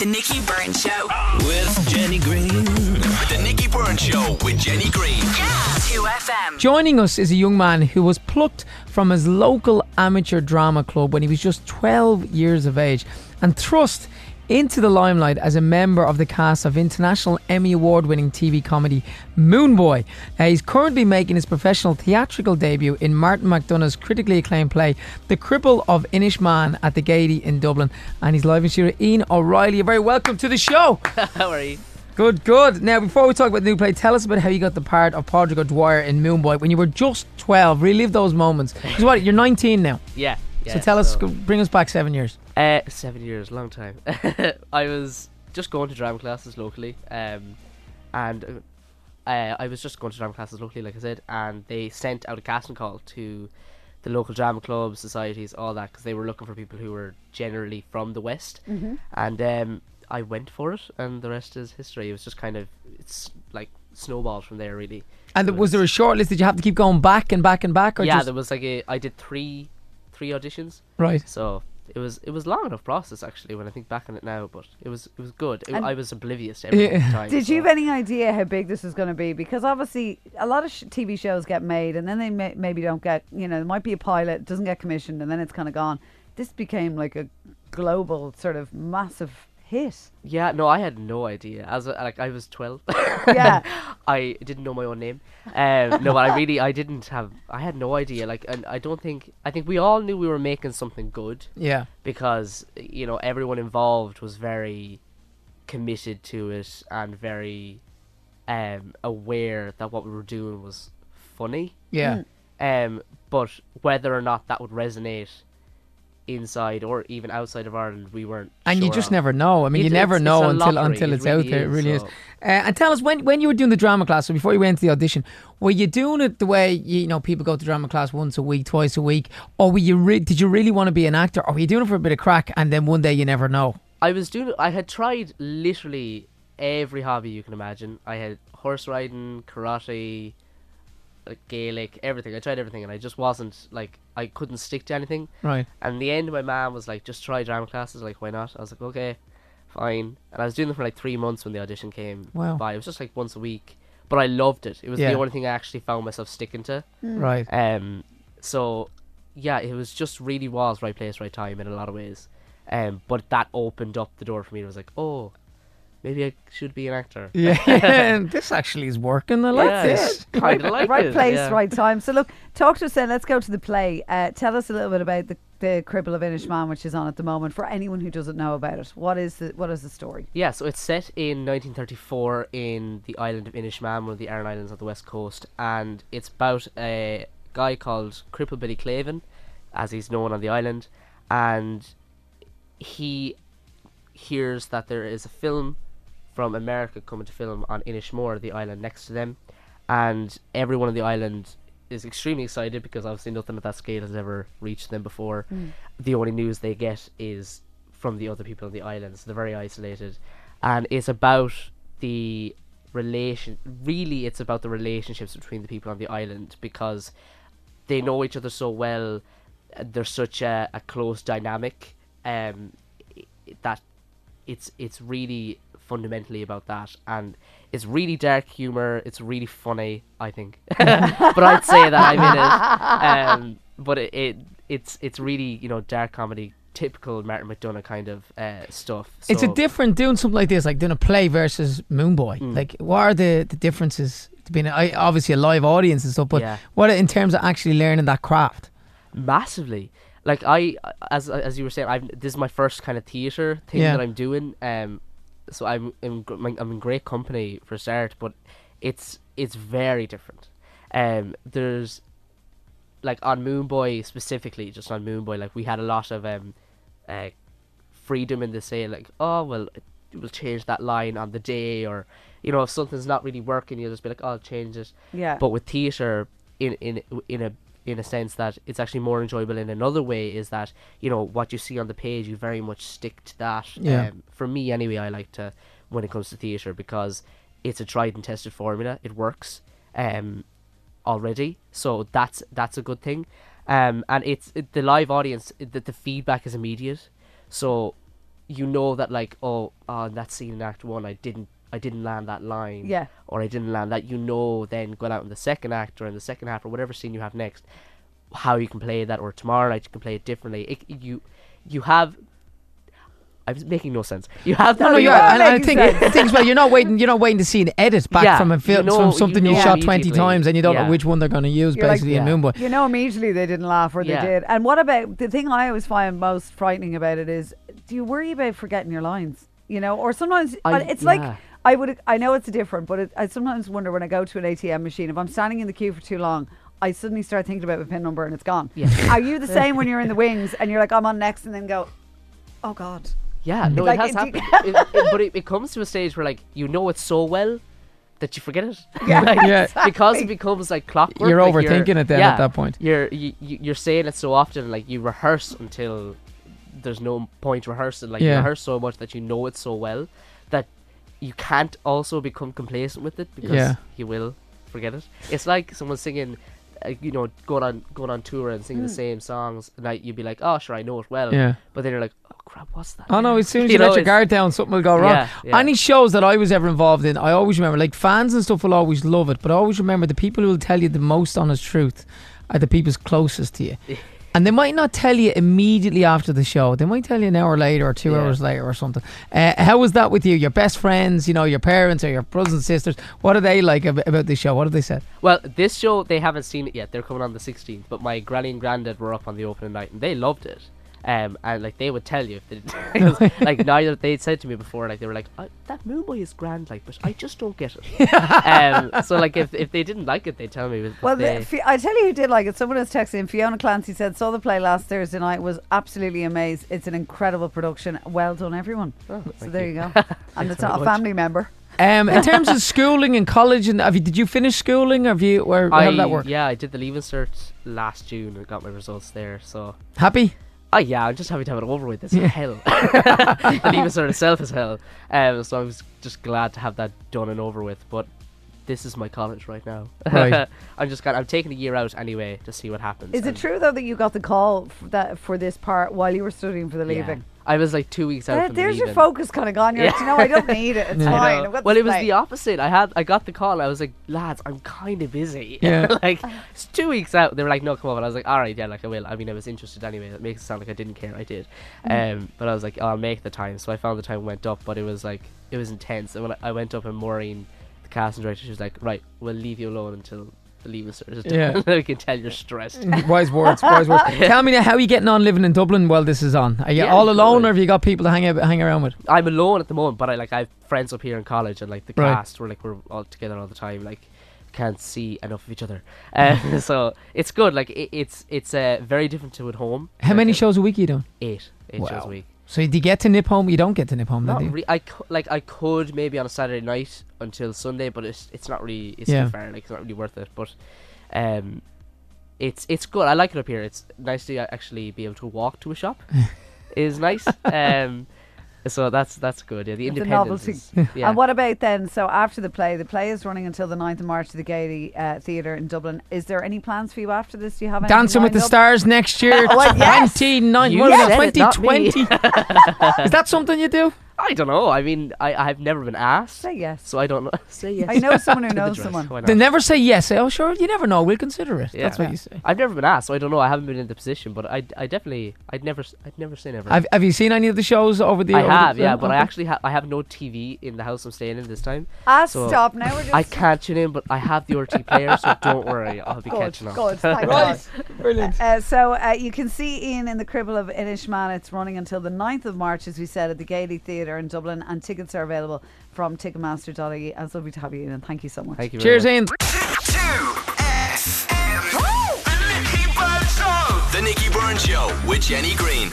The Nicky Byrne Show. With Jenny Greene. The Nicky Byrne Show with Jenny Greene. Yeah. 2FM. Joining us is a young man who was plucked from his local amateur drama club when he was just 12 years of age and thrust into the limelight as a member of the cast of international Emmy Award winning TV comedy Moone Boy. Uh, he's currently making his professional theatrical debut in Martin McDonagh's critically acclaimed play The Cripple of Inishmaan at the Gaiety in Dublin. And he's live in studio. Ian O'Reilly, you're very welcome to the show. How are you? Good, good. Now, before we talk about the new play, tell us about how you got the part of Padraig O'Dwyer in Moone Boy when you were just 12. Relive those moments. Because what, you're 19 now. Yeah. yeah so tell us, bring us back seven years. Uh, seven years, long time. I was just going to drama classes locally, um, and uh, I was just going to drama classes locally, like I said, and they sent out a casting call to the local drama clubs, societies, all that, because they were looking for people who were generally from the West. Mm-hmm. And um, I went for it, and the rest is history. It was just kind of, it's like snowballed from there, really. And was, was there a short list? Did you have to keep going back and back and back? Or yeah, just... there was like a. I did three, three auditions. Right. So it was it was long enough process actually when I think back on it now, but it was it was good. It, I was oblivious to everything at the time. Did so. you have any idea how big this was going to be? Because obviously a lot of sh- TV shows get made and then they may- maybe don't get, you know, there might be a pilot, doesn't get commissioned, and then it's kind of gone. This became like a global sort of massive hit. Yeah, no, I had no idea. As a, like I was twelve. Yeah. I didn't know my own name. Um, no, but I really I didn't have. I had no idea. Like, and I don't think I think we all knew we were making something good Yeah. because you know everyone involved was very committed to it and very um aware that what we were doing was funny. Yeah. Um, but whether or not that would resonate inside or even outside of Ireland, we weren't. And you just of. never know. I mean, you never know until lottery. until It it's out there. It really is. so- Uh, and tell us when when you were doing the drama class, so before you went to the audition, were you doing it the way you know people go to drama class once a week, twice a week, or were you re- did you really want to be an actor, or were you doing it for a bit of crack and then one day you never know? I was doing. I had tried literally every hobby you can imagine. I had horse riding, karate, like Gaelic, everything. I tried everything, and I just wasn't like I couldn't stick to anything. Right. And in the end, my mom was like, "Just try drama classes." Like, why not? I was like, "Okay, fine." And I was doing them for like three months when the audition came Wow. by. It was just like once a week, but I loved it. It was Yeah. the only thing I actually found myself sticking to. Right. Um, so yeah, it was just really was right place, right time in a lot of ways. Um, but that opened up the door for me. It was like, oh, maybe I should be an actor. Yeah, this actually is working. I like Yeah, this. Kind of like right it, place, yeah. right time. So look, talk to us then. Let's go to the play. Uh, tell us a little bit about the, the Cripple of Inishmaan, which is on at the moment. For anyone who doesn't know about it, what is the what is the story? Yeah, so it's set in 1934 in the island of Inishmaan, one of the Aran Islands on the west coast, and it's about a guy called Cripple Billy Claven, as he's known on the island, and he hears that there is a film from America coming to film on Inishmore, the island next to them, and everyone on the island is extremely excited because obviously nothing at that scale has ever reached them before. The only news they get is from the other people on the island, so they're very isolated, and it's about the relation. Really, it's about the relationships between the people on the island because they know each other so well. There's such a, a close dynamic um, that it's it's really fundamentally about that, and it's really dark humor. It's really funny, I think. but I'd say that I'm in it. Um, but it, it it's it's really you know dark comedy, typical Martin McDonagh kind of uh, stuff. It's a different doing something like this, like doing a play versus Moone Boy. Mm. Like, what are the, the differences? To being I, obviously a live audience and stuff, but Yeah. what in terms of actually learning that craft? massively. Like I, as as you were saying, I'm this is my first kind of theater thing Yeah. that I'm doing. Um, so I'm in I'm in great company for a start, but it's it's very different. Um, there's like on Moone Boy specifically, just on Moone Boy, like we had a lot of um, uh, freedom in the say like, oh well, we'll change that line on the day, or you know if something's not really working, you'll just be like, oh, I'll change it. Yeah. But with theatre, in in in a in a sense that it's actually more enjoyable in another way is that you know what you see on the page you very much stick to that. Yeah. um, for me anyway i like to when it comes to theatre because it's a tried and tested formula. It works um already. So that's that's a good thing. Um and it's it, the live audience it, the, the feedback is immediate. So you know that like oh ah, on that scene in Act One I didn't I didn't land that line Yeah. or I didn't land that you know then going out in the second act or in the second half or whatever scene you have next how you can play that or tomorrow night you can play it differently it, you you have I'm making no sense you have that No, no, you you're, and I think sense. things well. You're not waiting. You're not waiting to see an edit back Yeah, from a film, you know- from something you, know shot twenty times, and you don't Yeah. know which one they're going to use. You're like, basically, in yeah. Moone Boy. You know, immediately they didn't laugh or they did. And what about the thing I always find most frightening about it is do you worry about forgetting your lines? You know, or sometimes I- it's like. I would. I know it's different, but it, I sometimes wonder when I go to an ATM machine if I'm standing in the queue for too long. I suddenly start thinking about my pin number and it's gone. Yeah. Are you the same when you're in the wings and you're like, I'm on next, and then go, oh God. Yeah, no, Like, it has happened. It- it- but it, it comes to a stage where like you know it so well that you forget it. Yeah, Like, Yeah. because it becomes like clockwork. You're like, overthinking it then yeah, at that point. You're you, you- you're saying it so often, like you rehearse until there's no point rehearsing. Like you rehearse so much that you know it so well that you can't also become complacent with it because Yeah. you will forget it. It's like someone singing. Uh, you know, going on going on tour and singing the same songs, and like, you'd be like, "Oh, sure, I know it well." Yeah. But then you're like, "Oh crap, what's that?" Oh no! As soon as You you, know, let your guard down, something will go wrong. Yeah, yeah. Any shows that I was ever involved in, I always remember. Like fans and stuff will always love it, but I always remember the people who will tell you the most honest truth are the people's closest to you. And they might not tell you immediately after the show. They might tell you an hour later or two Yeah. hours later or something. Uh, how was that with you? Your best friends, you know, your parents or your brothers and sisters. What are they like ab- about this show? What have they said? Well, this show they haven't seen it yet. They're coming on the 16th, but my granny and granddad were up on the opening night and they loved it. Um, and like they would tell you, if they like neither they'd said to me before, like they were like, "I- "That Moone Boy is grand, like, but I just don't get it." um, so like if if they didn't like it, they'd tell me. but Well, they, the, I tell you who did like it. Someone was texting. Fiona Clancy said, saw the play last Thursday night, was absolutely amazed. It's an incredible production. Well done, everyone. Oh, so there you. you, go. and it's very not a family member. Um, in terms of schooling and college, and have you, did you finish schooling? Have you? Where, I, how did that work? Yeah, I did the leaving cert last June and got my results there. So, Happy? Oh yeah, I'm just happy to have it over with. It's hell. the leaving cert itself is hell. Um, so I was just glad to have that done and over with. But this is my college right now. Right. I'm just got. I'm taking a year out anyway to see what happens. Is it true though that you got the call f- that for this part while you were studying for the leaving? I was like two weeks out There- from the there's your focus kind of gone. You're like, Yeah. you know, I don't need it. It's Yeah. Fine. I've got Well, it was play." the opposite. I had I got the call. I was like, lads, I'm kind of busy. Yeah. like it's two weeks out. They were like, no, come on. I was like, all right, yeah, like I will. I mean, I was interested anyway. That makes it sound like I didn't care. I did. Mm. Um, but I was like, oh, I'll make the time. So I found the time went up, but it was like it was intense. And when I, I went up and Maureen, the casting director, she was like, right, we'll leave you alone until the leaving cert is done. Yeah. we can tell you're stressed. wise words, wise words. Tell me now, how are you getting on living in Dublin while this is on? Are you Yeah, all alone, or have you got people to hang out, hang around with? I'm alone at the moment, but I like I have friends up here in college, and like the Right. cast, we're like we're all together all the time. Like can't see enough of each other, uh, so it's good. Like it, it's it's uh, very different to at home. How many uh, shows a week are you doing? Eight, eight shows a week. So do you get to nip home? You don't get to nip home, do Not you? re- I cou- like I could maybe on a Saturday night until Sunday, but it's it's not really it's Yeah. far. Like it's not really worth it. But um, it's it's good. I like it up here. It's nice to actually be able to walk to a shop. is nice. Um, so that's that's good. Yeah, the It's a independence. novelty. Is, yeah. And what about then? So after the play, the play is running until the 9th of March at the Gaiety uh, Theatre in Dublin. Is there any plans for you after this? Do you have anything Dancing with the up? Stars next year, Well, yes. 29, You what is it, said it, not me. 2020. is that something you do? I don't know. I mean, I I've never been asked, Say yes. so I don't know. Say yes. I know someone who to the knows someone. why not? They never say yes. Say, oh, sure, you never know. We'll consider it. Yeah. That's what Yeah. you say. I've never been asked, so I don't know. I haven't been in the position, but I, I definitely, I'd never, s- I'd never say never. Have, have you seen any of the shows over the I over the- have, yeah, but I okay. actually ha- I have no TV in the house I'm staying in this time. Ah, So, stop now. We're just I can't tune in, but I have the RTÉ player, so don't worry, I'll be Good, catching up. good, thank Right. Brilliant. Uh, so uh, you can see Ian in the Cripple of Inishmaan. It's running until the 9th of March, as we said, at the Gaiety Theatre in Dublin, and tickets are available from Ticketmaster.ie. And it's lovely to have you, Ian. Thank you so much. Thank you. Very Cheers, much. Ian. The Nicky Byrne The Nicky Byrne Show with Jenny Greene.